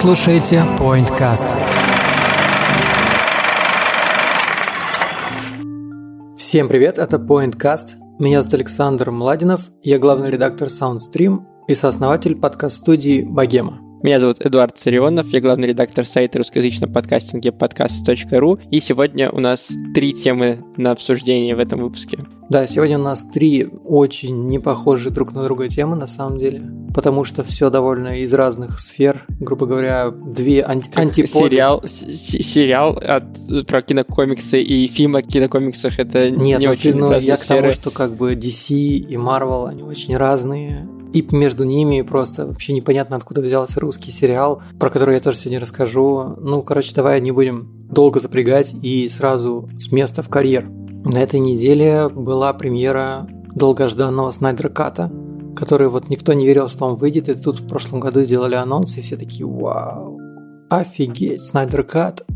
слушаете PointCast. Всем привет, это PointCast. Меня зовут Александр Младинов, я главный редактор SoundStream и сооснователь подкаст-студии «Богема». Меня зовут Эдуард Царионов, я главный редактор сайта русскоязычного подкастинга подкаст.ру, и сегодня у нас три темы на обсуждение в этом выпуске. Да, сегодня у нас три очень непохожие друг на друга темы, на самом деле, потому что все довольно из разных сфер, грубо говоря, две анти- антиподы. Сериал, сериал от, про кинокомиксы и фильм о кинокомиксах это Нет, не ну, очень ты- ну, я к тому, сферы. что как бы DC и Marvel, они очень разные. И между ними просто вообще непонятно, откуда взялся русский сериал, про который я тоже сегодня расскажу. Ну, короче, давай не будем долго запрягать и сразу с места в карьер. На этой неделе была премьера долгожданного Снайдер Ката, который вот никто не верил, что он выйдет, и тут в прошлом году сделали анонс, и все такие, вау, офигеть, Снайдер Кат.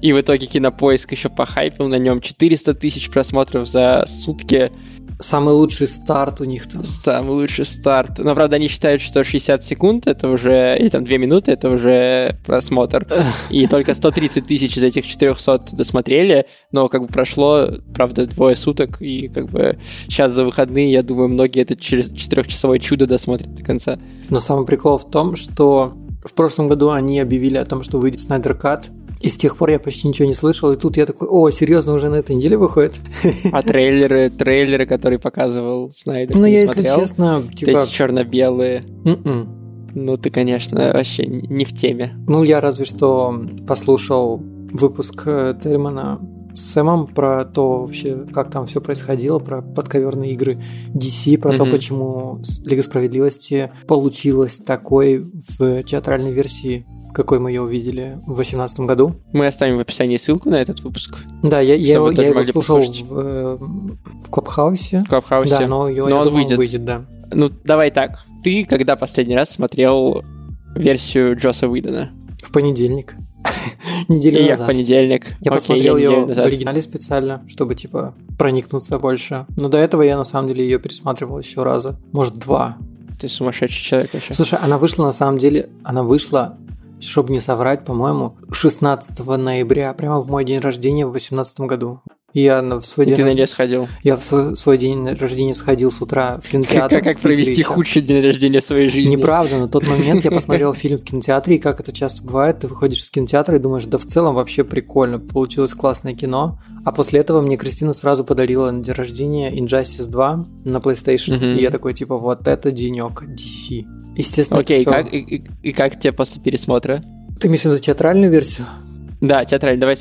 И в итоге Кинопоиск еще похайпил на нем 400 тысяч просмотров за сутки. Самый лучший старт у них там. Самый лучший старт. Но, правда, они считают, что 60 секунд это уже, или там 2 минуты, это уже просмотр. И только 130 тысяч из этих 400 досмотрели, но как бы прошло, правда, двое суток, и как бы сейчас за выходные, я думаю, многие это через четырехчасовое чудо досмотрят до конца. Но самый прикол в том, что в прошлом году они объявили о том, что выйдет Снайдер Кат, и с тех пор я почти ничего не слышал, и тут я такой, о, серьезно, уже на этой неделе выходит? А трейлеры, трейлеры, которые показывал Снайдер, Ну, я, если честно, типа... Эти черно-белые. м-м. Ну, ты, конечно, вообще не в теме. Ну, я разве что послушал выпуск э, Термана с Сэмом про то вообще, как там все происходило, про подковерные игры DC, про то, Мгм. почему Лига Справедливости получилась такой в театральной версии, какой мы ее увидели в 2018 году. Мы оставим в описании ссылку на этот выпуск Да, я, я, его, я его слушал послушать. в, э, в Клабхаусе. в Клабхаусе. Да, но, я, Но я он думаю, выйдет. выйдет, да. Ну, давай так. Ты когда последний раз смотрел версию Джоса Уидона? В понедельник. Неделю И я в назад. понедельник. Я Окей, посмотрел неделю ее в назад. оригинале специально, чтобы, типа, проникнуться больше. Но до этого я, на самом деле, ее пересматривал еще раза. Может, два. Ты сумасшедший человек вообще. Слушай, она вышла, на самом деле, она вышла, чтобы не соврать, по-моему, 16 ноября, прямо в мой день рождения в 2018 году. Я на- в свой день, ты на сходил. я в свой, свой день рождения сходил с утра в кинотеатр. Как, как провести худший день рождения в своей жизни? Неправда, на тот момент я посмотрел фильм в кинотеатре, и как это часто бывает, ты выходишь из кинотеатра и думаешь, да в целом вообще прикольно, получилось классное кино. А после этого мне Кристина сразу подарила на день рождения Injustice 2 на PlayStation, Мгм. и я такой, типа, вот это денек DC. Естественно, Окей, всё. как, и, и- и как тебе после пересмотра? Ты имеешь в виду театральную версию? Да, театраль, давай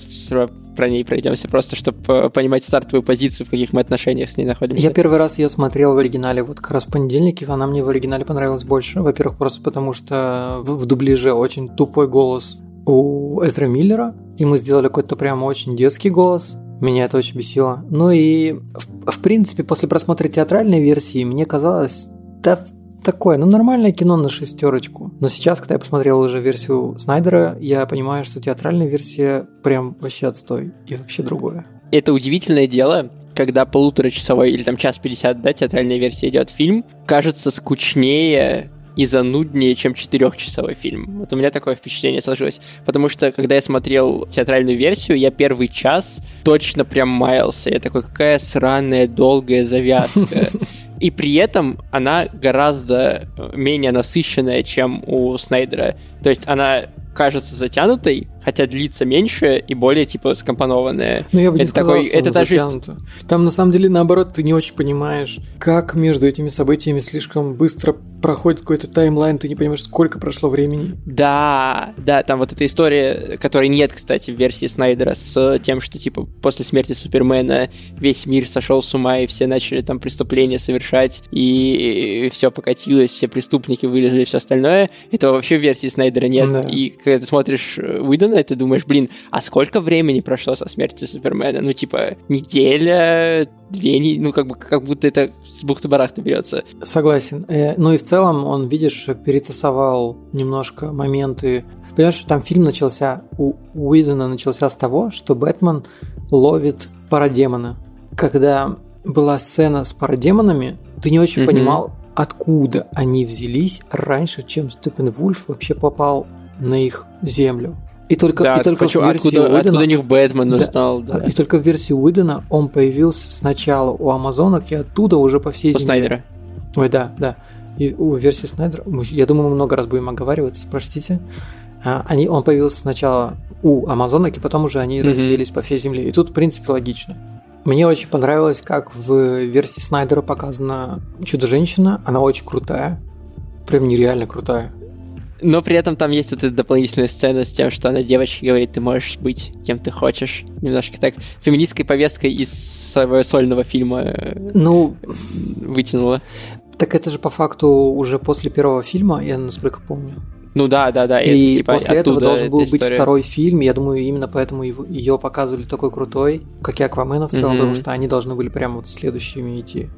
про ней пройдемся, просто чтобы понимать стартовую позицию, в каких мы отношениях с ней находимся. Я первый раз ее смотрел в оригинале вот как раз в понедельник, и она мне в оригинале понравилась больше. Во-первых, просто потому что в, в дубляже очень тупой голос у Эзра Миллера. Ему сделали какой-то прям очень детский голос. Меня это очень бесило. Ну и, в, в принципе, после просмотра театральной версии мне казалось, да такое, ну нормальное кино на шестерочку. Но сейчас, когда я посмотрел уже версию Снайдера, я понимаю, что театральная версия прям вообще отстой и вообще другое. Это удивительное дело, когда полуторачасовой или там час пятьдесят, да, театральная версия идет фильм, кажется скучнее и зануднее, чем четырехчасовой фильм. Вот у меня такое впечатление сложилось. Потому что, когда я смотрел театральную версию, я первый час точно прям маялся. Я такой, какая сраная долгая завязка. И при этом она гораздо э, менее насыщенная, чем у Снайдера. То есть она кажется затянутой, хотя длится меньше и более, типа, скомпонованная. Ну, я бы не Это сказал, такой- что это даже-. Там, на самом деле, наоборот, ты не очень понимаешь, как между этими событиями слишком быстро проходит какой-то таймлайн, ты не понимаешь, сколько прошло времени. Да, да, там вот эта история, которой нет, кстати, в версии Снайдера, с тем, что, типа, после смерти Супермена весь мир сошел с ума, и все начали там преступления совершать, и все покатилось, все преступники вылезли, и все остальное. Этого вообще в версии Снайдера нет. Да. И когда ты смотришь э, И ты думаешь, блин, а сколько времени прошло со смерти Супермена? Ну, типа, неделя, две, не- ну, как, бы, как будто это с бухты-барахты берется. Согласен. Э, Ну и в целом он, видишь, перетасовал немножко моменты. Понимаешь, там фильм начался, у Уидона начался с того, что Бэтмен ловит парадемона. Когда была сцена с парадемонами, ты не очень Мгм. понимал, откуда они взялись раньше, чем Степен Вульф вообще попал на их землю. И только, да, и только почему- в версии откуда, Уидона- откуда у них Бэтмен Да. да. и только в версии Уидона он появился сначала у Амазонок и оттуда уже по всей У земле. Снайдера. Ой, да, да. И у версии Снайдера, я думаю, мы много раз будем оговариваться, простите. А, Они, он появился сначала у Амазонок, и потом уже они Мгм. расселись по всей земле. И тут, в принципе, логично. Мне очень понравилось, как в версии Снайдера показана Чудо-женщина. Она очень крутая. Прям нереально крутая. Но при этом там есть вот эта дополнительная сцена с тем, что она девочке говорит, ты можешь быть кем ты хочешь. Немножко так феминистской повесткой из своего сольного фильма э, Ну, вытянула. так это же по факту уже после первого фильма, я насколько помню. Ну да, да, да. И это, типа, после этого должен был быть история. второй фильм. Я думаю, именно поэтому его, ее показывали такой крутой, как и Аквамена в целом, Мгм. потому что они должны были прямо вот следующими идти.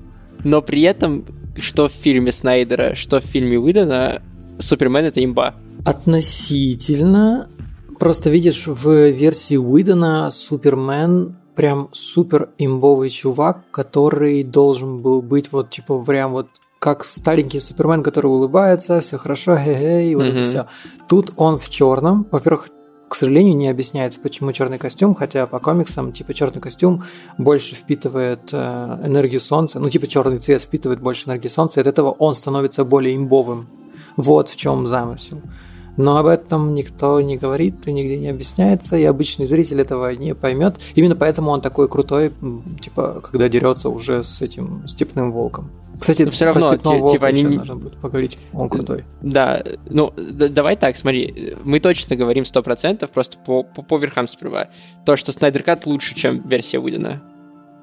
Но при этом, что в фильме Снайдера, что в фильме Уидона, Супермен это имба. Относительно. Просто видишь, в версии Уидона Супермен прям супер имбовый чувак, который должен был быть вот типа прям вот как старенький Супермен, который улыбается, все хорошо, хе-хе, и вот это Мгм. все. Тут он в черном. Во-первых, к сожалению, не объясняется, почему черный костюм, хотя по комиксам, типа, черный костюм больше впитывает э, энергию солнца, ну, типа, черный цвет впитывает больше энергии солнца, и от этого он становится более имбовым. Вот в чем замысел. Но об этом никто не говорит и нигде не объясняется, и обычный зритель этого не поймет. Именно поэтому он такой крутой, типа, когда дерется уже с этим степным волком. Кстати, Но всё равно, типа, они нужно будет поговорить. Он крутой. Да, ну, давай так, смотри, мы точно говорим 100%, просто по, по, по верхам сперва. То, что Снайдер Кат лучше, чем версия Уидона.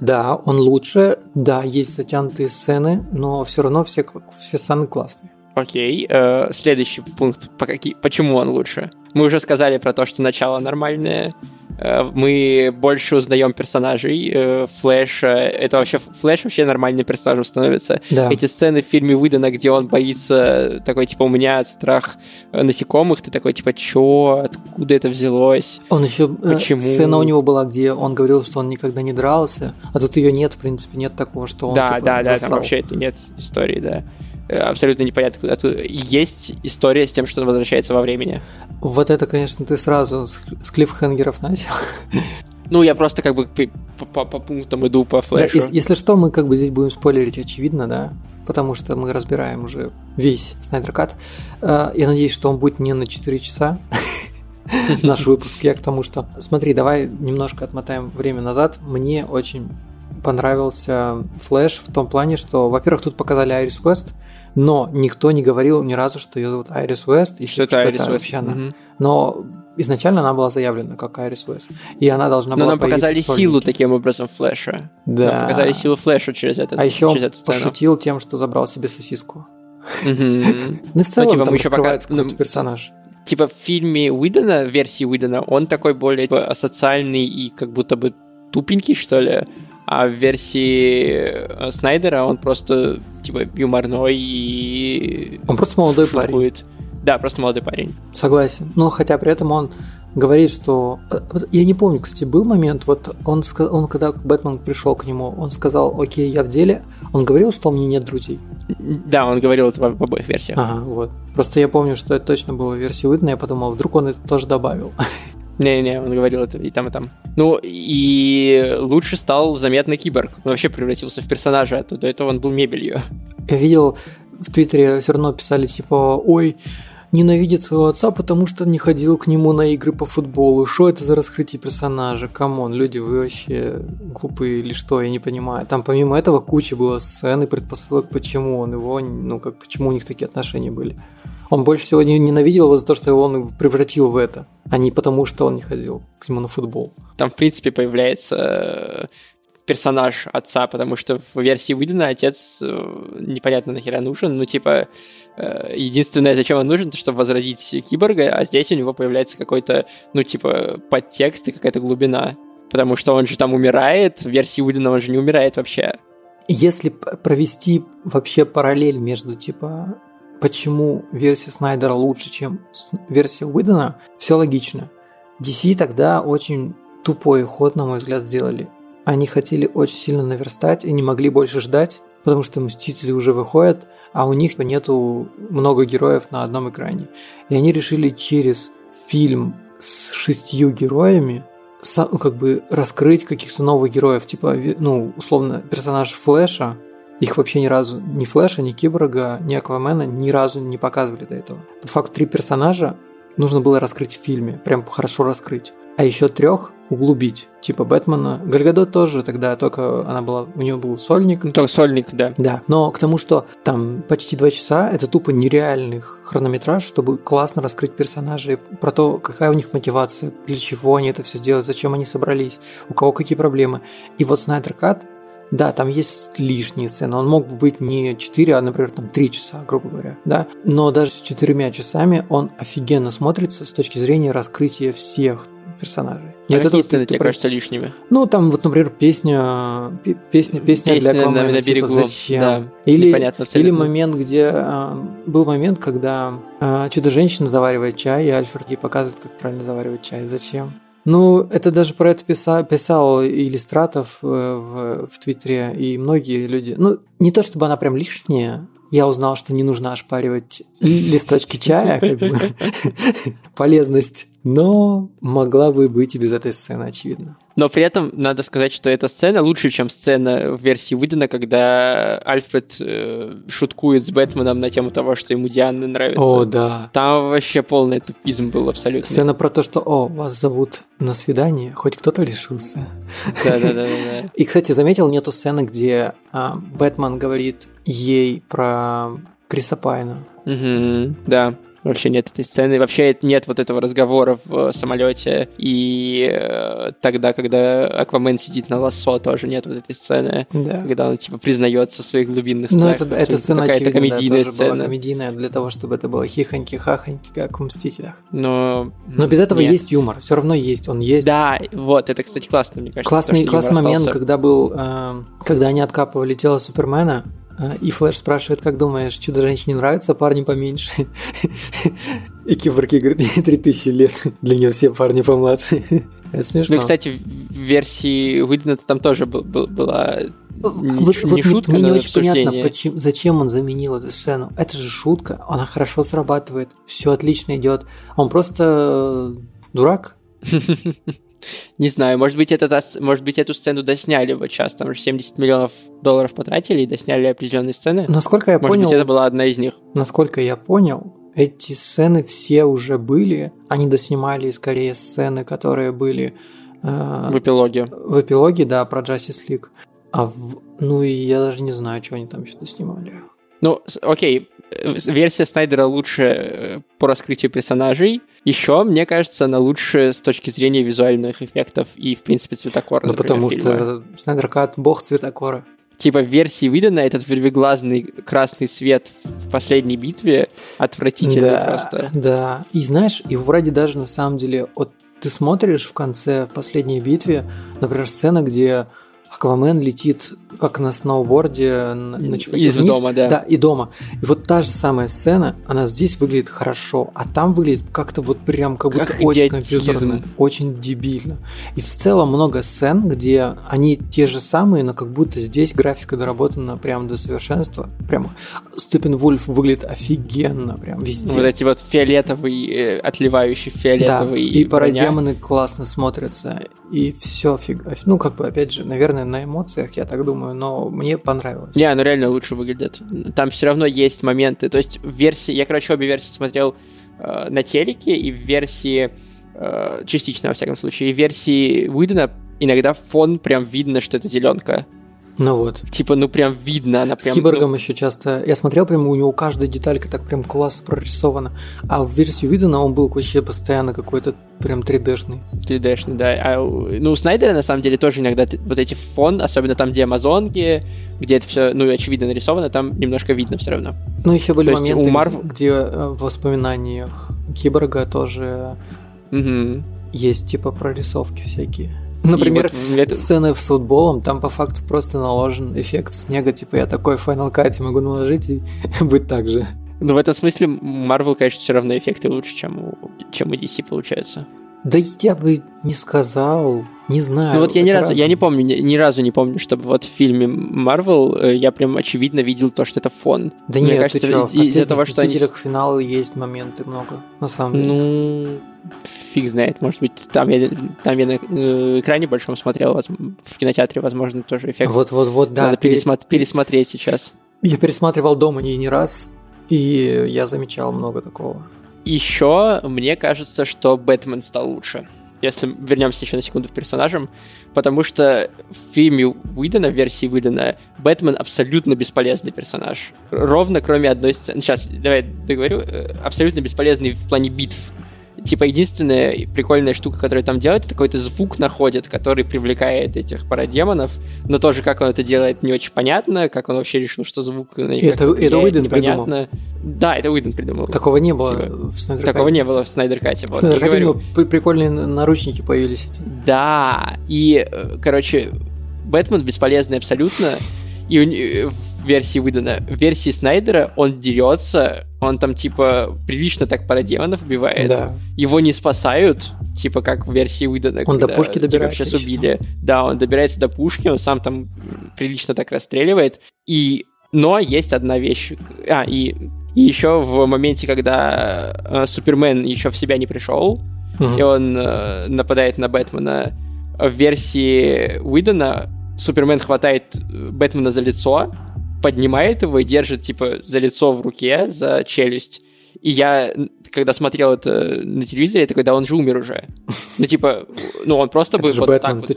Да, он лучше, да, есть затянутые сцены, но все равно все, все сцены классные. Окей, э, следующий пункт, по каки- почему он лучше? Мы уже сказали про то, что начало нормальное, э, мы больше узнаем персонажей, э, Флэша, это вообще, Флэш вообще нормальным персонажем становится. Да. Эти сцены в фильме Уидона, где он боится, такой, типа, у меня страх э, насекомых, ты такой, типа, чё, откуда это взялось? Он еще Почему? сцена у него была, где он говорил, что он никогда не дрался, а тут ее нет, в принципе, нет такого, что он да, типа, да, да, там засал. вообще это нет истории, да. Э, Абсолютно непонятно, куда тут. Есть история с тем, что он возвращается во времени. Вот это, конечно, ты сразу с, клиффхенгеров начал. Ну, я просто как бы по, по- по пунктам иду по Да, флешу. ес- если что, мы как бы здесь будем спойлерить, очевидно, да, потому что мы разбираем уже весь Снайдер Кат. Э, Я надеюсь, что он будет не на 4 часа, наш выпуск. Я к тому, что... Смотри, давай немножко отмотаем время назад. Мне очень понравился Флэш в том плане, что, во-первых, тут показали Айрис Уэст, но никто не говорил ни разу, что ее зовут Айрис Уэст, и Что это Айрис Уэст? вообще она. Мгм. Но изначально она была заявлена как Айрис Уэст, и она должна Но была нам показали силу таким образом флеша. Да. Нам показали силу флеша через этот А еще через он эту сцену. пошутил тем, что забрал себе сосиску. Ну и в целом типа, там мы еще раскрывается какой-то ну, персонаж. Типа в фильме Уидона, версии Уидона, он такой более типа, социальный и как будто бы тупенький, что ли. А в версии э, Снайдера он просто типа юморной и Он просто молодой парень, шуткует. Да, просто молодой парень. согласен. Но хотя при этом он говорит, что... э, Я не помню, кстати, был момент, вот он, ска- он когда Бэтмен пришел к нему, он сказал, окей, я в деле. Он говорил, что у меня нет друзей. Да, он говорил это в обоих версиях. Ага, вот. Просто я помню, что это точно было в версии Уидна, я подумал, вдруг он это тоже добавил. Не-не, он говорил это и там, и там. Ну, и лучше стал заметно киборг. Он вообще превратился в персонажа, а то до этого он был мебелью. Я видел в Твиттере все равно писали типа, ой, ненавидит своего отца, потому что не ходил к нему на игры по футболу. Что это за раскрытие персонажа? Come on, люди, вы вообще глупые или что? Я не понимаю. Там помимо этого куча было сцен и предпосылок, почему он его, ну как, почему у них такие отношения были. Он больше всего не- ненавидел его за то, что его он превратил в это, а не потому, что он не ходил к нему на футбол. Там, в принципе, появляется э, персонаж отца, потому что в версии Уидона отец э, непонятно нахера нужен, ну, типа, э, единственное, зачем он нужен, это чтобы возродить киборга, а здесь у него появляется какой-то, ну, типа, подтекст и какая-то глубина, потому что он же там умирает, в версии Уидона он же не умирает вообще. Если провести вообще параллель между, типа, почему версия Снайдера лучше, чем версия Уидона, все логично. DC тогда очень тупой ход, на мой взгляд, сделали. Они хотели очень сильно наверстать и не могли больше ждать, потому что Мстители уже выходят, а у них нету много героев на одном экране. И они решили через фильм с шестью героями ну, как бы раскрыть каких-то новых героев, типа, ну, условно, персонаж Флэша, их вообще ни разу, ни Флэша, ни Киборга, ни Аквамена ни разу не показывали до этого. По факту три персонажа нужно было раскрыть в фильме, прям хорошо раскрыть. А еще трех углубить, типа Бэтмена. Гальгадот тоже тогда, только она была, у нее был сольник. Ну, только сольник, да. Да, но к тому, что там почти два часа, это тупо нереальный хронометраж, чтобы классно раскрыть персонажей, про то, какая у них мотивация, для чего они это все делают, зачем они собрались, у кого какие проблемы. И вот Снайдер Кат да, там есть лишние сцены. Он мог бы быть не 4, а, например, там 3 часа, грубо говоря. Да? Но даже с 4 часами он офигенно смотрится с точки зрения раскрытия всех персонажей. А Нет, какие сцены тебе кажутся лишними? Ну, там вот, например, песня, песня, песня, песня для Аквамена, на, на типа, берегу, зачем? Да, или, или момент, где а, был момент, когда а, чудо-женщина заваривает чай, и Альфред ей показывает, как правильно заваривать чай. Зачем? Ну, это даже про это писал, писал Иллюстратов э, в, в Твиттере, и многие люди... Ну, не то чтобы она прям лишняя, я узнал, что не нужно ошпаривать листочки чая, как бы. Полезность но могла бы быть и без этой сцены, очевидно. Но при этом надо сказать, что эта сцена лучше, чем сцена в версии Уидона, когда Альфред э, шуткует с Бэтменом на тему того, что ему Диана нравится. О, да. Там вообще полный тупизм был абсолютно. Сцена про то, что, о, вас зовут на свидание, хоть кто-то решился. Да-да-да. И, кстати, заметил, нету сцены, где а, Бэтмен говорит ей про Криса Пайна. Угу, да. Вообще нет этой сцены. Вообще нет вот этого разговора в самолете. И э, тогда, когда Аквамен сидит на лассо, тоже нет вот этой сцены. Да. Когда он типа признается в своих глубинных Ну, это, эта сцена какая-то комедийная да, сцена. Была комедийная для того, чтобы это было хихоньки-хахоньки, как в Мстителях. Но... Но без этого нет. есть юмор. Все равно есть. Он есть. Да, вот, это, кстати, классно, мне кажется. Классный, то, классный момент, остался. когда был, э, когда они откапывали тело Супермена, и Флэш спрашивает, как думаешь, чудо-женщине нравятся парни поменьше? И Киборги говорит, ей 3000 лет, для нее все парни помладше. Это смешно. Ну, кстати, в версии Уидона там тоже был, был, была не, вот, не вот шутка, мне не очень обсуждение. понятно, почему, зачем он заменил эту сцену. Это же шутка, она хорошо срабатывает, все отлично идет. Он просто дурак. Не знаю, может быть, это, может быть, эту сцену досняли вот сейчас, там же 70 миллионов долларов потратили и досняли определенные сцены. Насколько я может понял... быть, это была одна из них. Насколько я понял, эти сцены все уже были. Они доснимали скорее сцены, которые были... Э, в эпилоге. В эпилоге, да, про Justice League. А в... Ну и я даже не знаю, что они там еще доснимали. Ну, окей, Э, версия Снайдера лучше э, по раскрытию персонажей. Еще, мне кажется, она лучше с точки зрения визуальных эффектов и, в принципе, цветокора. Ну, потому фильма. что Снайдер Кат бог цветокора. Типа в версии Видена этот вервиглазный красный свет в последней битве отвратительный да, просто. Да, и знаешь, и вроде даже на самом деле, вот ты смотришь в конце, в последней битве, например, сцена, где Аквамен летит как на сноуборде на, Из вниз. дома, да. Да, и дома. И вот та же самая сцена, она здесь выглядит хорошо, а там выглядит как-то вот прям как будто как очень идиотизм. компьютерно, очень дебильно. И в целом много сцен, где они те же самые, но как будто здесь графика доработана прям до совершенства. Прямо Степен Вульф выглядит офигенно, прям везде. Вот эти вот фиолетовый, э, отливающий фиолетовый. Да, и парадемоны классно смотрятся. И все фиг. Ну, как бы, опять же, наверное, на эмоциях, я так думаю, но мне понравилось. Не, ну реально лучше выглядит. Там все равно есть моменты. То есть в версии, я, короче, обе версии смотрел э, на телеке, и в версии, э, частично, во всяком случае, и в версии Уидона иногда фон прям видно, что это зеленка. Ну вот. Типа, ну прям видно, она С прям... киборгом ну, еще часто... Я смотрел, прям у него каждая деталька так прям классно прорисована. А в версии Уидона он был вообще постоянно какой-то прям 3D-шный. 3D-шный, да. А, ну, у Снайдера, на самом деле, тоже иногда вот эти фон, особенно там, где Амазонки, где это все, ну, очевидно нарисовано, там немножко видно все равно. Ну, еще были То моменты, у Марв- где, э, в воспоминаниях киборга тоже Мгм. есть типа прорисовки всякие. Например, вот это- сцены с футболом, там по факту просто наложен эффект снега, типа я такой в Final Cut могу наложить и быть так же. Ну, в этом смысле Marvel, конечно, все равно эффекты лучше, чем у, чем у DC получается. Да я бы не сказал, не знаю. Ну вот я ни разу, я разное. не помню, ни, ни разу не помню, чтобы вот в фильме Marvel э, я прям очевидно видел то, что это фон. Да Мне нет, кажется, ты чё, из-за того, что они... Финала есть моменты много, на самом деле. Ну, фиг знает, может быть, там я, там я на э, экране большом смотрел, в кинотеатре, возможно, тоже эффект. Вот-вот-вот, да. Надо пере- пересмо- пересмотреть сейчас. Я пересматривал дома не, не раз, и я замечал много такого. Еще мне кажется, что Бэтмен стал лучше. Если вернемся еще на секунду к персонажам, потому что в фильме Уидона, в версии Уидона, Бэтмен абсолютно бесполезный персонаж. Ровно кроме одной сцены. Сейчас, давай договорю. Э, Абсолютно бесполезный в плане битв. Типа, единственная прикольная штука, которую там делает, это какой-то звук находит, который привлекает этих парадемонов, но тоже как он это делает не очень понятно, как он вообще решил, что звук на них Это- это Уидон непонятно. Да, это Уидон придумал. Такого не было Типа, в Снайдер Такого не было в Снайдер Кате. В Вот, Снайдер я Кате говорю. прикольные наручники появились эти. Да, и, э, короче, Бэтмен бесполезный абсолютно. И не- в версии выдана. В версии Снайдера он дерется, он там, типа, прилично так парадемонов убивает. Да. Его не спасают, типа, как в версии выдана. Он до пушки добирается сейчас убили. Да, он добирается до пушки, он сам там прилично так расстреливает. И... Но есть одна вещь. А, и, и еще в моменте, когда э, Супермен еще в себя не пришел, Мгм. и он э, нападает на Бэтмена. В версии Уидона Супермен хватает э, Бэтмена за лицо, поднимает его и держит, типа, за лицо в руке, за челюсть. И я, когда смотрел это на телевизоре, я такой, да он же умер уже. Ну, типа, ну, он просто бы вот так вот...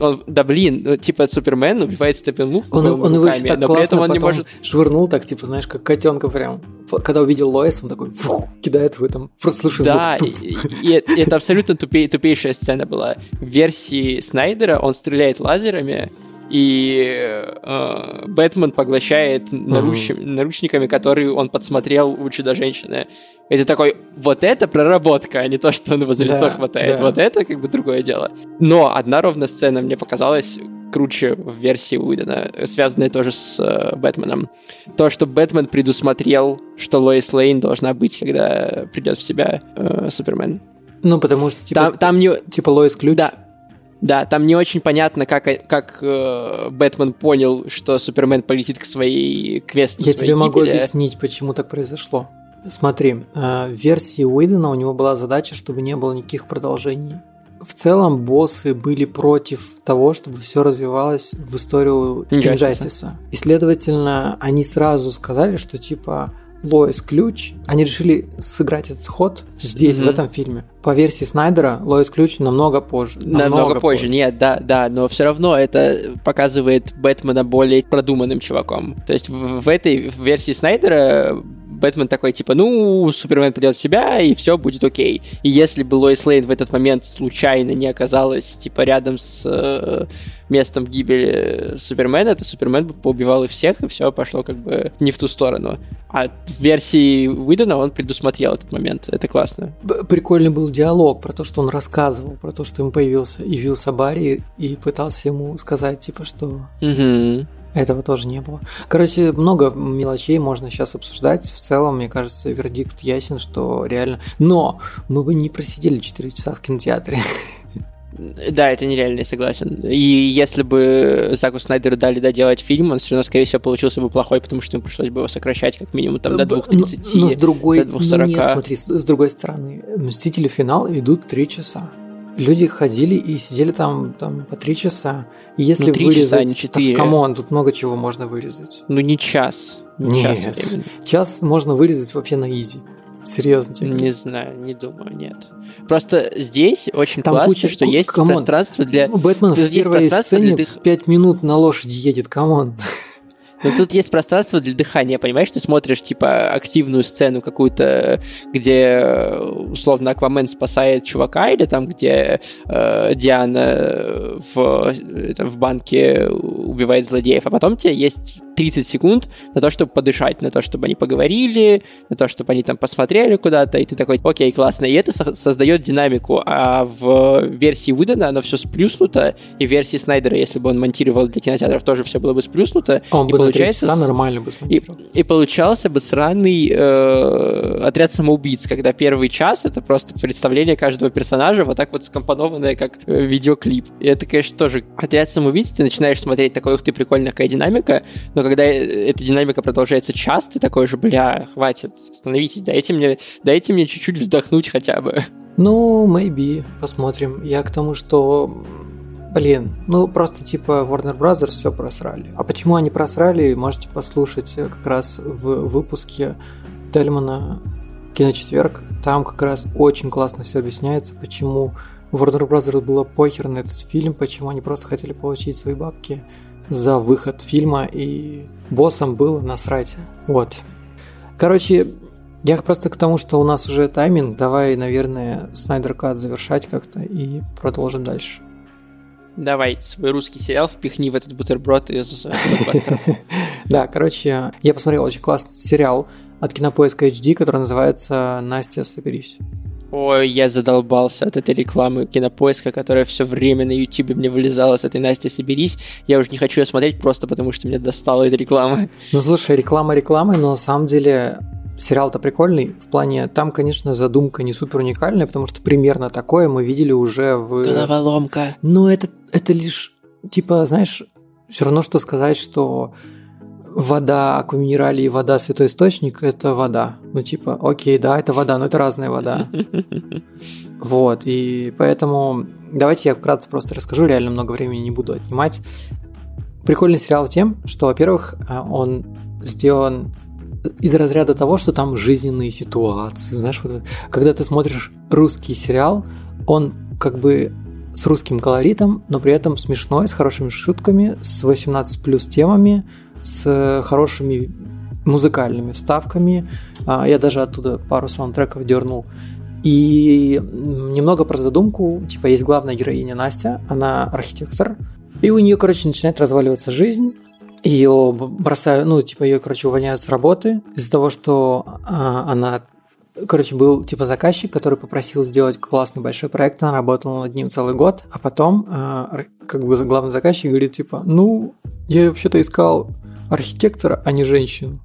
Он, да блин, ну, типа Супермен убивает Степенвулф Он, он его еще так но при этом он не может... швырнул так, типа, знаешь, как котенка прям. Когда увидел Лоис, он такой фух, кидает в этом. Просто слышишь Да, звук. и, и- и это абсолютно тупей- тупейшая сцена была. В версии Снайдера он стреляет лазерами, и э, Бэтмен поглощает наруч- наручниками, которые он подсмотрел у Чудо-женщины. Ты такой, вот это проработка, а не то, что он его за лицо Да, хватает. да. Вот это как бы другое дело. Но одна ровно сцена мне показалась круче в версии Уидона, связанная тоже с э, Бэтменом. То, что Бэтмен предусмотрел, что Лоис Лейн должна быть, когда придет в себя э, Супермен. Ну, потому что, типа, Там, там не... типа Лоис ключ. Да, да, там не очень понятно, как, как э, Бэтмен понял, что Супермен полетит к своей квесту Я своей тебе могу гибели. объяснить, почему так произошло. Смотри, э, в версии Уидона у него была задача, чтобы не было никаких продолжений. В целом боссы были против того, чтобы все развивалось в историю. Инжастиса. И, следовательно, они сразу сказали, что типа Лоис ключ. Они решили сыграть этот ход здесь, Мгм. в этом фильме. По версии Снайдера, Лоис ключ намного позже. Намного, позже. нет, да, да, но все равно это показывает Бэтмена более продуманным чуваком. То есть в, в этой версии Снайдера Бэтмен такой, типа, ну, Супермен придет в себя, и все будет окей. И если бы Лоис Лейн в этот момент случайно не оказалась, типа, рядом с э, местом гибели Супермена, то Супермен бы поубивал их всех, и все пошло как бы не в ту сторону. А в версии Уидона он предусмотрел этот момент. Это классно. Прикольный был диалог про то, что он рассказывал, про то, что ему появился, явился Барри и пытался ему сказать, типа, что Мгм. Этого тоже не было. Короче, много мелочей можно сейчас обсуждать. В целом, мне кажется, вердикт ясен, что реально... Но мы бы не просидели 4 часа в кинотеатре. Да, это нереально, я согласен. И если бы Заку Снайдеру дали доделать фильм, он все равно, скорее всего, получился бы плохой, потому что ему пришлось бы его сокращать как минимум там до Б- 2.30. Но, но с другой... до ну 2.40. нет, смотри, с, с другой стороны, Мстители финал идут 3 часа. Люди ходили и сидели там, там по 3 часа. И если Ну, три вырезать... часа, не четыре. Так, come on, тут много чего можно вырезать. Ну, не час. Не Нет. час. Час можно вырезать вообще на easy. Серьезно тебе. Не знаю, не думаю, нет. Просто здесь очень Там классно, куча- что есть come on. пространство для... Ну, Бэтмен в первой сцене для дых- 5 минут на лошади едет, come on. Но тут есть пространство для дыхания, понимаешь? Ты смотришь, типа, активную сцену какую-то, где, условно, Аквамен спасает чувака, или там, где э, Диана в, э, там, в банке убивает злодеев, а потом тебе есть 30 секунд на то, чтобы подышать, на то, чтобы они поговорили, на то, чтобы они там посмотрели куда-то, и ты такой, окей, классно. И это со- создает динамику, а в версии выдана оно все сплюснуто, и в версии Снайдера, если бы он монтировал для кинотеатров, тоже все было бы сплюснуто, Он и бы на 3 получается часа нормально бы и, смонтировал. и получался бы сраный э, отряд самоубийц, когда первый час это просто представление каждого персонажа, вот так вот скомпонованное, как э, видеоклип. И это, конечно, тоже отряд самоубийц, ты начинаешь смотреть такой, ух ты, прикольная какая динамика, но когда э, эта динамика продолжается час, ты такой же, бля, хватит, остановитесь, дайте мне, дайте мне чуть-чуть вздохнуть хотя бы. Ну, maybe, посмотрим. Я к тому, что... Блин, ну просто типа Warner Brothers все просрали. А почему они просрали, можете послушать э, как раз в выпуске Тельмана Киночетверг. Там как раз очень классно все объясняется, почему Warner Brothers было похер на этот фильм, почему они просто хотели получить свои бабки за выход фильма, и боссом было насрать. Вот. Короче, я просто к тому, что у нас уже тайминг. Давай, наверное, Снайдер Кат завершать как-то и продолжим дальше. Давай свой русский сериал впихни в этот бутерброд из. Да, короче, я посмотрел очень классный сериал от Кинопоиска HD, который называется «Настя, соберись». Ой, я задолбался от этой рекламы кинопоиска, которая все время на Ютубе мне вылезала с этой Настя соберись. Я уже не хочу ее смотреть просто потому, что меня достала эта реклама. Ну, слушай, реклама рекламой, но на самом деле сериал-то прикольный. В плане, там, конечно, задумка не супер уникальная, потому что примерно такое мы видели уже в... Головоломка. Но это, это лишь, типа, знаешь, все равно, что сказать, что вода акваминерали и вода святой источник – это вода. Ну, типа, окей, да, это вода, но это разная вода. Вот, и поэтому давайте я вкратце просто расскажу, реально много времени не буду отнимать. Прикольный сериал тем, что, во-первых, а, он сделан из разряда того, что там жизненные ситуации, знаешь, вот, когда ты смотришь русский сериал, он как бы с русским колоритом, но при этом смешной, с хорошими шутками, с 18 плюс темами, с хорошими музыкальными вставками. А, Я даже оттуда пару саундтреков дернул. И немного про задумку. Типа есть главная героиня Настя, она архитектор. И у нее, короче, начинает разваливаться жизнь. Ее бросают, ну, типа, ее, короче, увольняют с работы из-за того, что а, она Короче, был типа заказчик, который попросил сделать классный большой проект, она работала над ним целый год, а потом э, как бы главный заказчик говорит типа, ну, я вообще-то искал архитектора, а не женщину.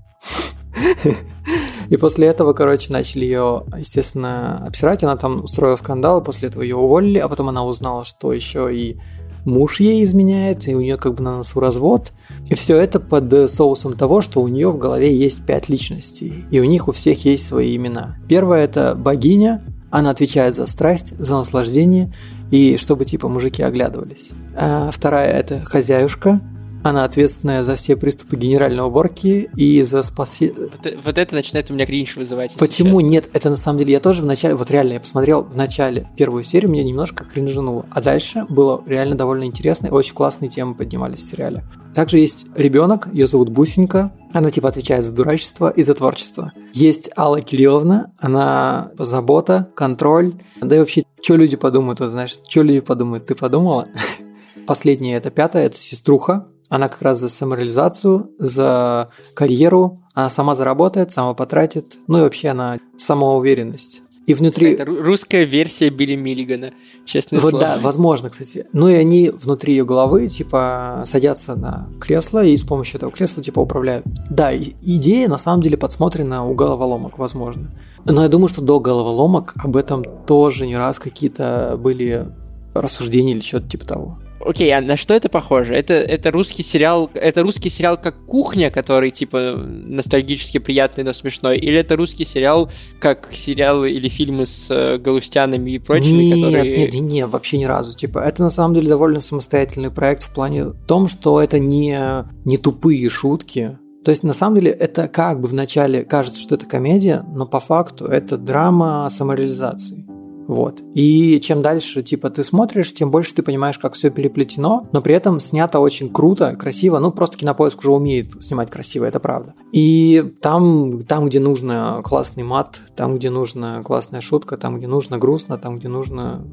И после этого, короче, начали ее, естественно, обсирать. Она там устроила скандал, после этого ее уволили, а потом она узнала, что еще и муж ей изменяет, и у нее как бы на носу развод. И все это под соусом того, что у нее в голове есть пять личностей, и у них у всех есть свои имена. Первая это богиня, она отвечает за страсть, за наслаждение, и чтобы типа мужики оглядывались. А вторая это хозяюшка, она ответственная за все приступы генеральной уборки и за спаси... Вот, вот это начинает у меня кринж вызывать. Почему честно. нет? Это на самом деле я тоже в начале, вот реально я посмотрел в начале первую серию, меня немножко кринжануло, а дальше было реально довольно интересно, и очень классные темы поднимались в сериале. Также есть ребенок, ее зовут Бусенька, она типа отвечает за дурачество и за творчество. Есть Алла Кирилловна, она забота, контроль, да и вообще, что люди подумают, вот знаешь, что люди подумают, ты подумала? Последняя, это пятая, это сеструха, она как раз за самореализацию, за карьеру, она сама заработает, сама потратит, ну и вообще она самоуверенность. И внутри... Это ру- русская версия Билли Миллигана, честное Вот слово. да, возможно, кстати. Ну и они внутри ее головы, типа, садятся на кресло и с помощью этого кресла, типа, управляют. Да, идея на самом деле подсмотрена у головоломок, возможно. Но я думаю, что до головоломок об этом тоже не раз какие-то были рассуждения или что-то типа того. Окей, а на что это похоже? Это, это русский сериал, это русский сериал как кухня, который типа ностальгически приятный, но смешной, или это русский сериал как сериалы или фильмы с э, галустянами и прочими, нет, которые... нет, нет, нет, вообще ни разу. Типа, это на самом деле довольно самостоятельный проект в плане том, что это не, не тупые шутки, То есть, на самом деле, это как бы вначале кажется, что это комедия, но по факту это драма самореализации. Вот. И чем дальше, типа, ты смотришь, тем больше ты понимаешь, как все переплетено, но при этом снято очень круто, красиво. Ну, просто кинопоиск уже умеет снимать красиво, это правда. И там, там, где нужно классный мат, там, где нужна классная шутка, там, где нужно грустно, там, где нужно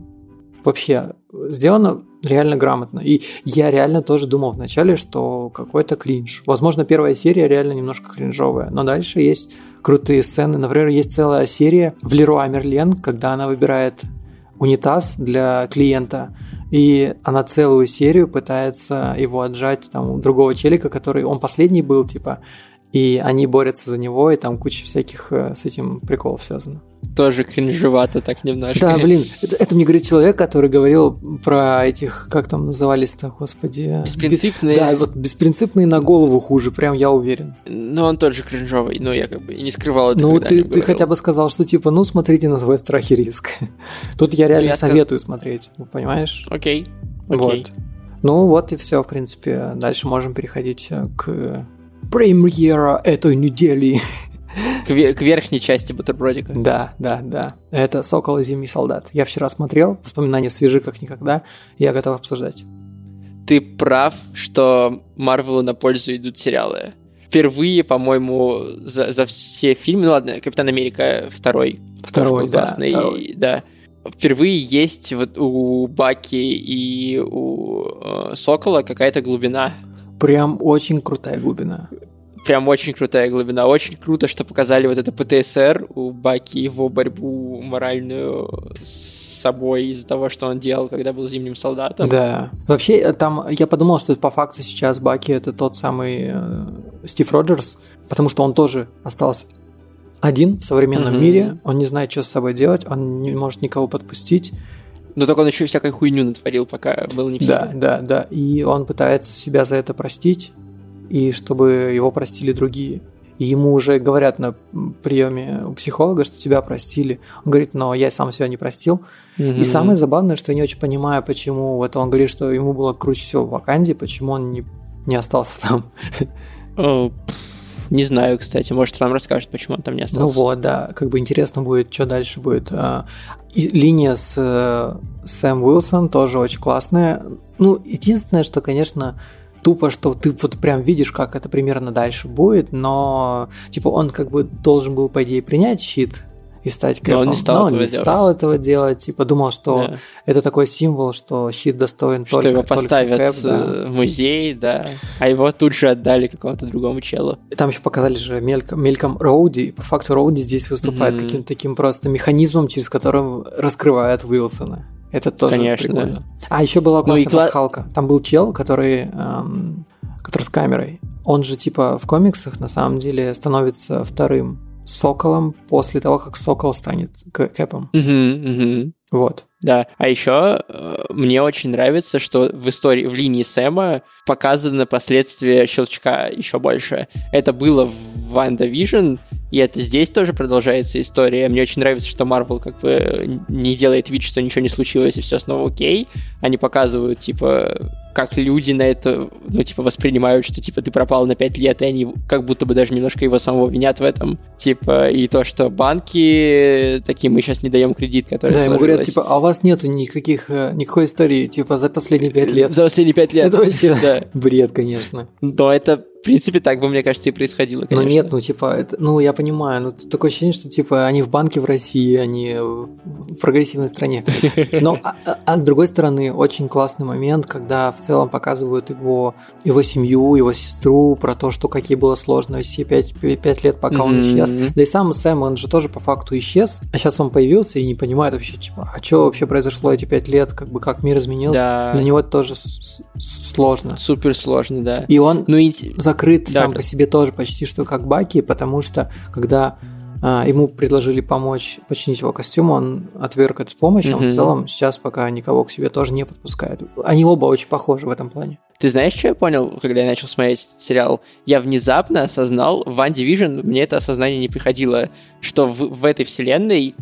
вообще сделано реально грамотно. И я реально тоже думал вначале, что какой-то кринж. Возможно, первая серия реально немножко кринжовая, но дальше есть крутые сцены. Например, есть целая серия в Леруа Мерлен, когда она выбирает унитаз для клиента, и она целую серию пытается его отжать там, у другого челика, который он последний был, типа, и они борются за него, и там куча всяких э, с этим приколов связано тоже кринжевато так немножко. Да, блин, это, это мне говорит человек, который говорил про этих, как там назывались-то, господи. Беспринципные. Да, вот беспринципные на голову хуже, прям я уверен. Ну, он тоже кринжовый, но я как бы и не скрывал это. Ну, ты, ты хотя бы сказал, что типа, ну, смотрите на свой страх и риск. Тут я реально я советую сказ... смотреть, понимаешь? Окей. Окей. Вот. Ну, вот и все, в принципе. Дальше можем переходить к премьера этой недели. К, к верхней части бутербродика. Да, да, да. Это «Сокол и зимний солдат». Я вчера смотрел, воспоминания свежи как никогда, я готов обсуждать. Ты прав, что Марвелу на пользу идут сериалы. Впервые, по-моему, за, за все фильмы, ну ладно, Капитан Америка второй. Второй, да, классный, второй. да. Впервые есть вот у Баки и у э, Сокола какая-то глубина. Прям очень крутая глубина прям очень крутая глубина. Очень круто, что показали вот это ПТСР у Баки, его борьбу моральную с собой из-за того, что он делал, когда был зимним солдатом. Да. Вообще, там я подумал, что по факту сейчас Баки это тот самый э, Стив Роджерс, потому что он тоже остался один в современном mm-hmm. мире, он не знает, что с собой делать, он не может никого подпустить. Но только он еще всякой хуйню натворил, пока был не в Да, да, да. И он пытается себя за это простить и чтобы его простили другие. И ему уже говорят на приеме у психолога, что тебя простили. Он говорит, но я сам себя не простил. Mm-hmm. И самое забавное, что я не очень понимаю, почему вот он говорит, что ему было круче всего в Ваканде, почему он не, не остался там. Oh, не знаю, кстати, может, вам расскажет, почему он там не остался. Ну вот, да, как бы интересно будет, что дальше будет. А, и линия с э, Сэм Уилсон тоже очень классная. Ну, единственное, что, конечно, тупо, что ты вот прям видишь, как это примерно дальше будет, но типа он как бы должен был, по идее, принять щит и стать кэпом. Но он не стал, но этого, он не делать. стал этого делать. Типа думал, что да. это такой символ, что щит достоин что только его поставят только кэп, да. в музей, да. А его тут же отдали какому-то другому челу. И там еще показали же мельком, мельком Роуди. И по факту Роуди здесь выступает mm-hmm. каким-то таким просто механизмом, через которым раскрывает Уилсона. Это тоже Конечно. прикольно. А еще была классная ну, пасхалка. Там был чел, который, эм, который с камерой. Он же типа в комиксах на самом деле становится вторым Соколом после того, как Сокол станет Кэпом. Угу, угу. Вот. Да. А еще э, мне очень нравится, что в истории, в линии Сэма показаны последствия щелчка еще больше. Это было в WandaVision, и это здесь тоже продолжается история. Мне очень нравится, что Marvel как бы не делает вид, что ничего не случилось и все снова окей. Они показывают, типа, как люди на это, ну, типа, воспринимают, что, типа, ты пропал на 5 лет, и они как будто бы даже немножко его самого винят в этом. Типа, и то, что банки такие, мы сейчас не даем кредит, который Да, ему говорят, типа, а у вас нету никаких, э, никакой истории, типа, за последние 5 лет. За последние 5 лет. Это вообще да. бред, конечно. Но это в принципе, так бы, мне кажется, и происходило, конечно. Ну нет, ну типа, это, ну я понимаю, но такое ощущение, что типа они в банке в России, они в прогрессивной стране. Но, а, а, а с другой стороны, очень классный момент, когда в целом показывают его, его семью, его сестру, про то, что какие было сложно все пять, пять лет, пока он исчез. Да и сам Сэм, он же тоже по факту исчез, а сейчас он появился и не понимает вообще, типа, а что вообще произошло эти пять лет, как бы как мир изменился. Да. Для него это тоже сложно. Супер сложно, да. И он ну, и закрыт да, сам да. по себе тоже почти что как Баки, потому что когда а, ему предложили помочь починить его костюм, он отверг эту помощь, mm-hmm. он в целом сейчас пока никого к себе тоже не подпускает. Они оба очень похожи в этом плане. Ты знаешь, что я понял, когда я начал смотреть сериал? Я внезапно осознал, в One Division мне это осознание не приходило, что в, в этой вселенной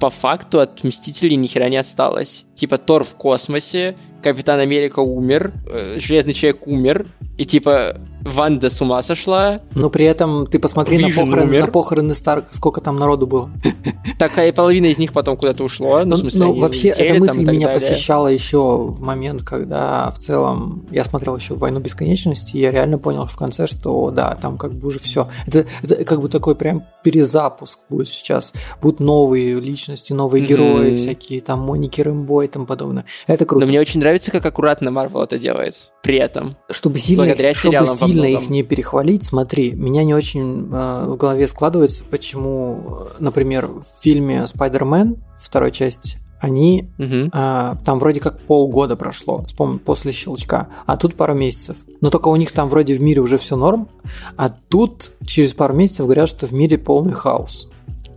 по факту от Мстителей ни хера не осталось. Типа Тор в космосе, Капитан Америка умер, э, Железный Человек умер, и типа Ванда с ума сошла. Но при этом ты посмотри на похороны, умер. на похороны Старка, сколько там народу было. Такая половина из них потом куда-то ушло. Ну, в смысле, ну, вообще, летели эта мысль меня далее. посещала еще в момент, когда в целом я смотрел еще «Войну бесконечности», и я реально понял в конце, что да, там как бы уже все. Это, это как бы такой прям перезапуск будет сейчас. Будут новые личности, новые Мгм. герои всякие, там Моники Рэмбо и тому подобное. Это круто. Но мне очень нравится, как аккуратно Марвел это делает. При этом. Чтобы сильно, Благодаря чтобы сериалам во сильно их не перехвалить, смотри, меня не очень э, в голове складывается, почему, э, например, в фильме «Спайдермен» второй части они Мгм. а, там вроде как полгода прошло с пом- после щелчка, а тут пару месяцев. Но только у них там вроде в мире уже все норм, а тут через пару месяцев говорят, что в мире полный хаос.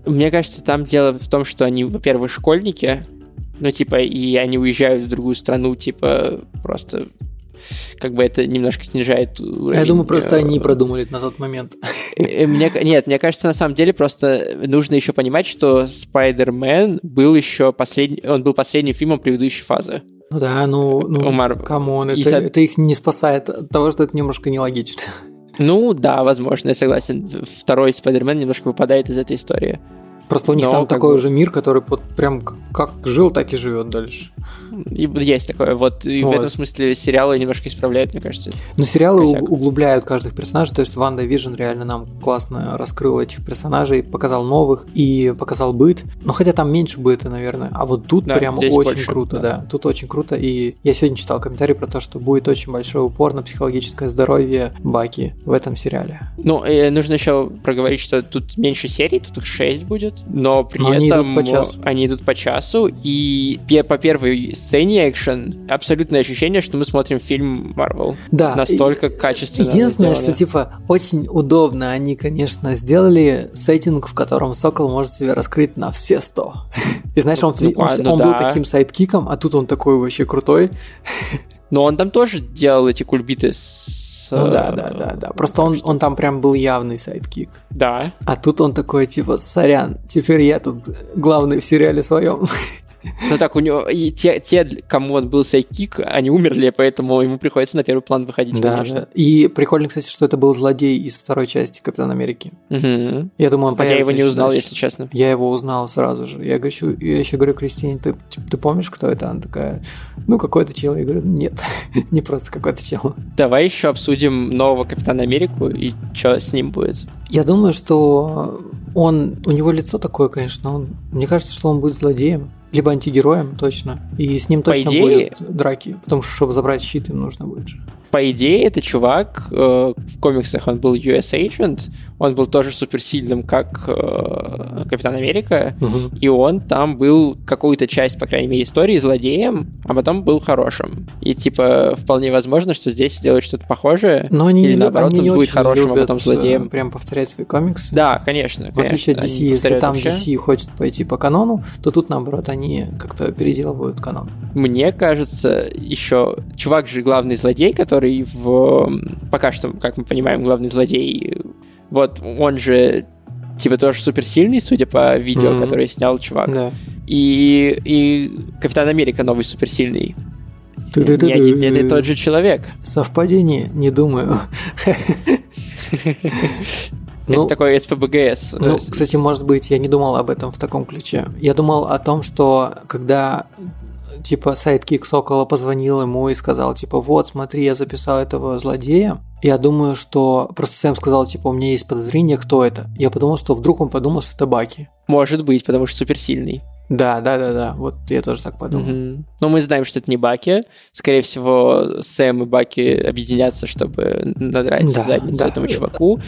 Мне кажется, там дело в том, что они, во-первых, школьники, ну, типа, и они уезжают в другую страну, типа, просто как бы это немножко снижает уровень. Я думаю, просто э, они продумали на тот момент. э, Мне, нет, мне кажется, на самом деле просто нужно еще понимать, что Spider-Man был еще последний, он был последним фильмом предыдущей фазы. Ну да, ну, ну come on, это, со- это их не спасает от того, что это немножко нелогично. Ну да, возможно, я согласен. Второй Spider-Man немножко выпадает из этой истории. Просто у них Но там такой бы- уже мир, который вот прям как жил, так и живет дальше. И есть такое. Вот, и в Вот. этом смысле сериалы немножко исправляют, мне кажется. Но сериалы Косяк. углубляют каждых персонажей, то есть WandaVision реально нам классно раскрыл этих персонажей, показал новых и показал быт. Ну, хотя там меньше быта, наверное. А вот тут Да, прям очень больше, круто, да. да. Тут очень круто. И я сегодня читал комментарий про то, что будет очень большой упор на психологическое здоровье Баки в этом сериале. Ну, э, нужно еще проговорить, что тут меньше серий, тут их 6 будет, но при Но они этом идут по часу. они идут по часу, и по первой сцене экшен абсолютное ощущение, что мы смотрим фильм Марвел. Да. Настолько качественно Единственное, сделано. что типа очень удобно они, конечно, сделали сеттинг, в котором Сокол может себя раскрыть на все 100. И знаешь, он, Ну, он- ладно, он был да. таким sidekick ом, а тут он такой вообще крутой. Но он там тоже делал эти кульбиты с... Ну э, да, да, да, да. Просто он, он там прям был явный sidekick. Да. А тут он такой, типа, сорян, теперь я тут главный в сериале своем. Ну так, у него и те, те, кому он был сайкик, они умерли, поэтому ему приходится на первый план выходить, Да, конечно. да. И прикольно, кстати, что это был злодей из второй части Капитана Америки. Мгм. Я думаю, он Хотя я его не узнал, дальше. если честно. Я его узнал сразу же. Я, говорю, я еще говорю Кристине, ты, типа, ты помнишь, кто это? Она такая, ну, какой-то чел. Я говорю, нет, не просто какой-то чел. Давай еще обсудим нового Капитана Америку и что с ним будет. Я думаю, что он, у него лицо такое, конечно, он, мне кажется, что он будет злодеем, либо антигероем точно, и с ним По точно идее- будут драки, потому что, чтобы забрать щит, им нужно будет же. По идее, это чувак, э, в комиксах он был US Agent, он был тоже суперсильным, как э, Капитан Америка, и он там был какую-то часть, по крайней мере, истории злодеем, а потом был хорошим. И, типа, вполне возможно, что здесь сделают что-то похожее, Но они или не, наоборот, они он не будет хорошим, а любят, потом злодеем. э, прям повторять свои комиксы. Да, конечно, В отличие от конечно, DC, они если там вообще. DC хочет пойти по канону, то тут, наоборот, они как-то переделывают канон. Мне кажется, еще чувак же главный злодей, который в пока что, как мы понимаем, главный злодей. Вот он же типа тоже суперсильный, судя по видео, Мгм. которое снял чувак. Да. И, и Капитан Америка новый суперсильный. Не один, тот же человек. Совпадение? Не думаю. Ну, это такой СПГС. Ну, кстати, может быть, я не думал об этом в таком ключе. Я думал о том, что когда типа sidekick Сокола позвонил ему и сказал, типа, вот, смотри, я записал этого злодея. Я думаю, что просто Сэм сказал, типа, у меня есть подозрение, кто это. Я подумал, что вдруг он подумал, что это Баки. Может быть, потому что суперсильный. Да, да, да, да. Вот я тоже так подумал. Мгм. Но мы знаем, что это не Баки. Скорее всего, Сэм и Баки объединятся, чтобы надрать Да, задницу да. этому чуваку.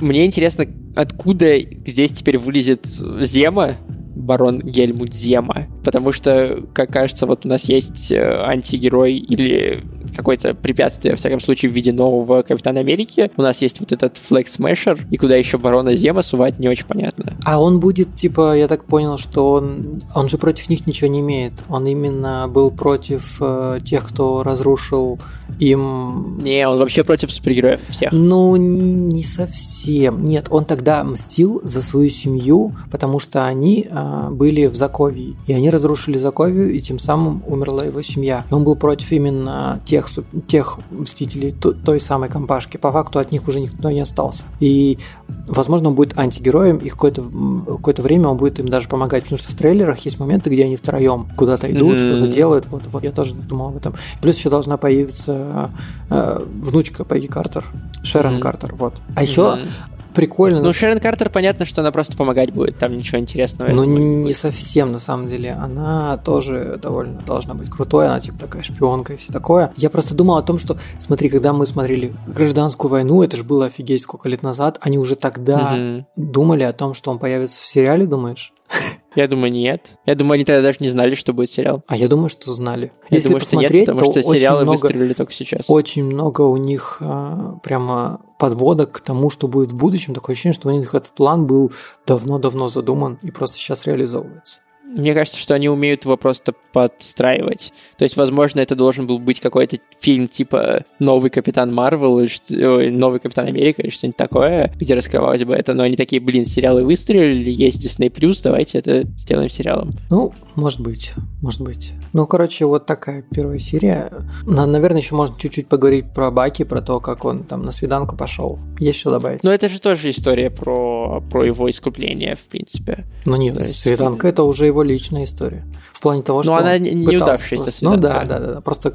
Мне интересно, откуда здесь теперь вылезет Зема, барон Гельмут Зема. Потому что, как кажется, вот у нас есть э, антигерой или какое-то препятствие, во всяком случае, в виде нового Капитана Америки. У нас есть вот этот Флекс Смешер, и куда еще барона Зема сувать, не очень понятно. А он будет, типа, я так понял, что он, он же против них ничего не имеет. Он именно был против э, тех, кто разрушил им... Не, он вообще против супергероев всех. Ну, не, не совсем. Нет, он тогда мстил за свою семью, потому что они а, были в Заковии. И они разрушили Заковию, и тем самым умерла его семья. И он был против именно тех, тех мстителей той самой компашки. По факту от них уже никто не остался. И, возможно, он будет антигероем, и какое-то какое время он будет им даже помогать, потому что в трейлерах есть моменты, где они втроем куда-то идут, mm-hmm. что-то делают. Вот, вот я тоже думал об этом. плюс еще должна появиться э, внучка Пегги Картер, Шерон mm-hmm. Картер, вот. А еще mm-hmm прикольно. Ну, Шерон Картер, понятно, что она просто помогать будет, там ничего интересного. Ну, не совсем, на самом деле. Она тоже довольно должна быть крутой, она типа такая шпионка и все такое. Я просто думал о том, что, смотри, когда мы смотрели «Гражданскую войну», это же было офигеть сколько лет назад, они уже тогда угу. думали о том, что он появится в сериале, думаешь? Я думаю, нет. Я думаю, они тогда даже не знали, что будет сериал. А я думаю, что знали. Я Если думаю, что нет, потому что сериалы много, выстрелили только сейчас. Очень много у них а, прямо подводок к тому, что будет в будущем. Такое ощущение, что у них этот план был давно-давно задуман и просто сейчас реализовывается. Мне кажется, что они умеют его просто подстраивать. То есть, возможно, это должен был быть какой-то фильм типа «Новый Капитан Марвел» или «Новый Капитан Америка» или что-нибудь такое, где раскрывалось бы это. Но они такие, блин, сериалы выстрелили, есть Disney+, давайте это сделаем сериалом. Ну, может быть, может быть. Ну, короче, вот такая первая серия. Наверное, еще можно чуть-чуть поговорить про Баки, про то, как он там на свиданку пошел. Есть что добавить? Но это же тоже история про, про его искупление, в принципе. Ну нет, есть... свиданка это уже его личная история. В плане того, что Но она неудавшаяся просто... Ну да, да, да, да. Просто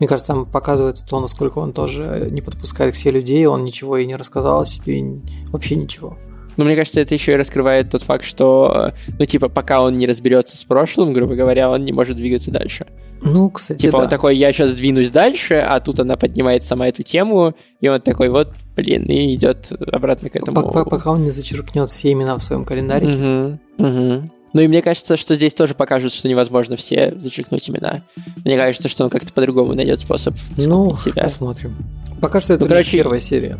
мне кажется, там показывается то, насколько он тоже не подпускает к себе людей, он ничего и не рассказал о себе, вообще ничего. Но мне кажется, это еще и раскрывает тот факт, что, ну, типа, пока он не разберется с прошлым, грубо говоря, он не может двигаться дальше. Ну, кстати, Типа да. он такой, я сейчас двинусь дальше, а тут она поднимает сама эту тему, и он такой, вот, блин, и идет обратно к этому. Пока, пока он не зачеркнет все имена в своем календарике. Угу, угу. Ну и мне кажется, что здесь тоже покажут, что невозможно все зачеркнуть имена. Мне кажется, что он как-то по-другому найдет способ Ну, себя. посмотрим. Пока что это ну, короче, первая серия.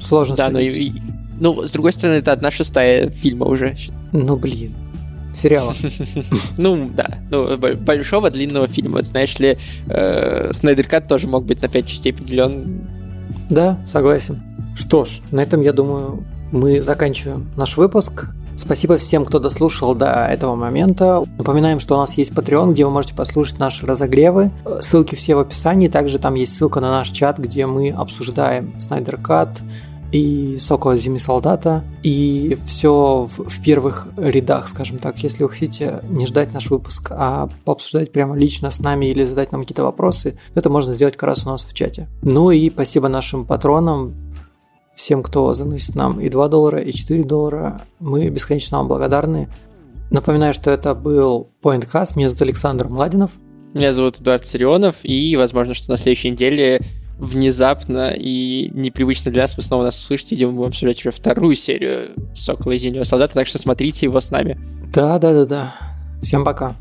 Сложно Да, ну и, ну, с другой стороны, это одна шестая фильма уже. Ну, блин. Сериала. Ну, да. Ну, большого длинного фильма. Знаешь ли, э, Снайдер Кат тоже мог быть на пять частей поделен. Да, согласен. Что ж, на этом, я думаю, мы заканчиваем наш выпуск. Спасибо всем, кто дослушал до этого момента. Напоминаем, что у нас есть Patreon, где вы можете послушать наши разогревы. Ссылки все в описании. Также там есть ссылка на наш чат, где мы обсуждаем Снайдер Кат, и Сокола Зимы Солдата, и все в, в первых рядах, скажем так. Если вы хотите не ждать наш выпуск, а пообсуждать прямо лично с нами или задать нам какие-то вопросы, это можно сделать как раз у нас в чате. Ну и спасибо нашим патронам, всем, кто заносит нам и 2 доллара, и 4 доллара. Мы бесконечно вам благодарны. Напоминаю, что это был PointCast. Меня зовут Александр Младинов. Меня зовут Эдуард Сарионов, и возможно, что на следующей неделе внезапно и непривычно для нас вы снова нас услышите, где мы будем обсуждать уже вторую серию Сокола и Зимнего Солдата, так что смотрите его с нами. Да-да-да-да. Всем пока.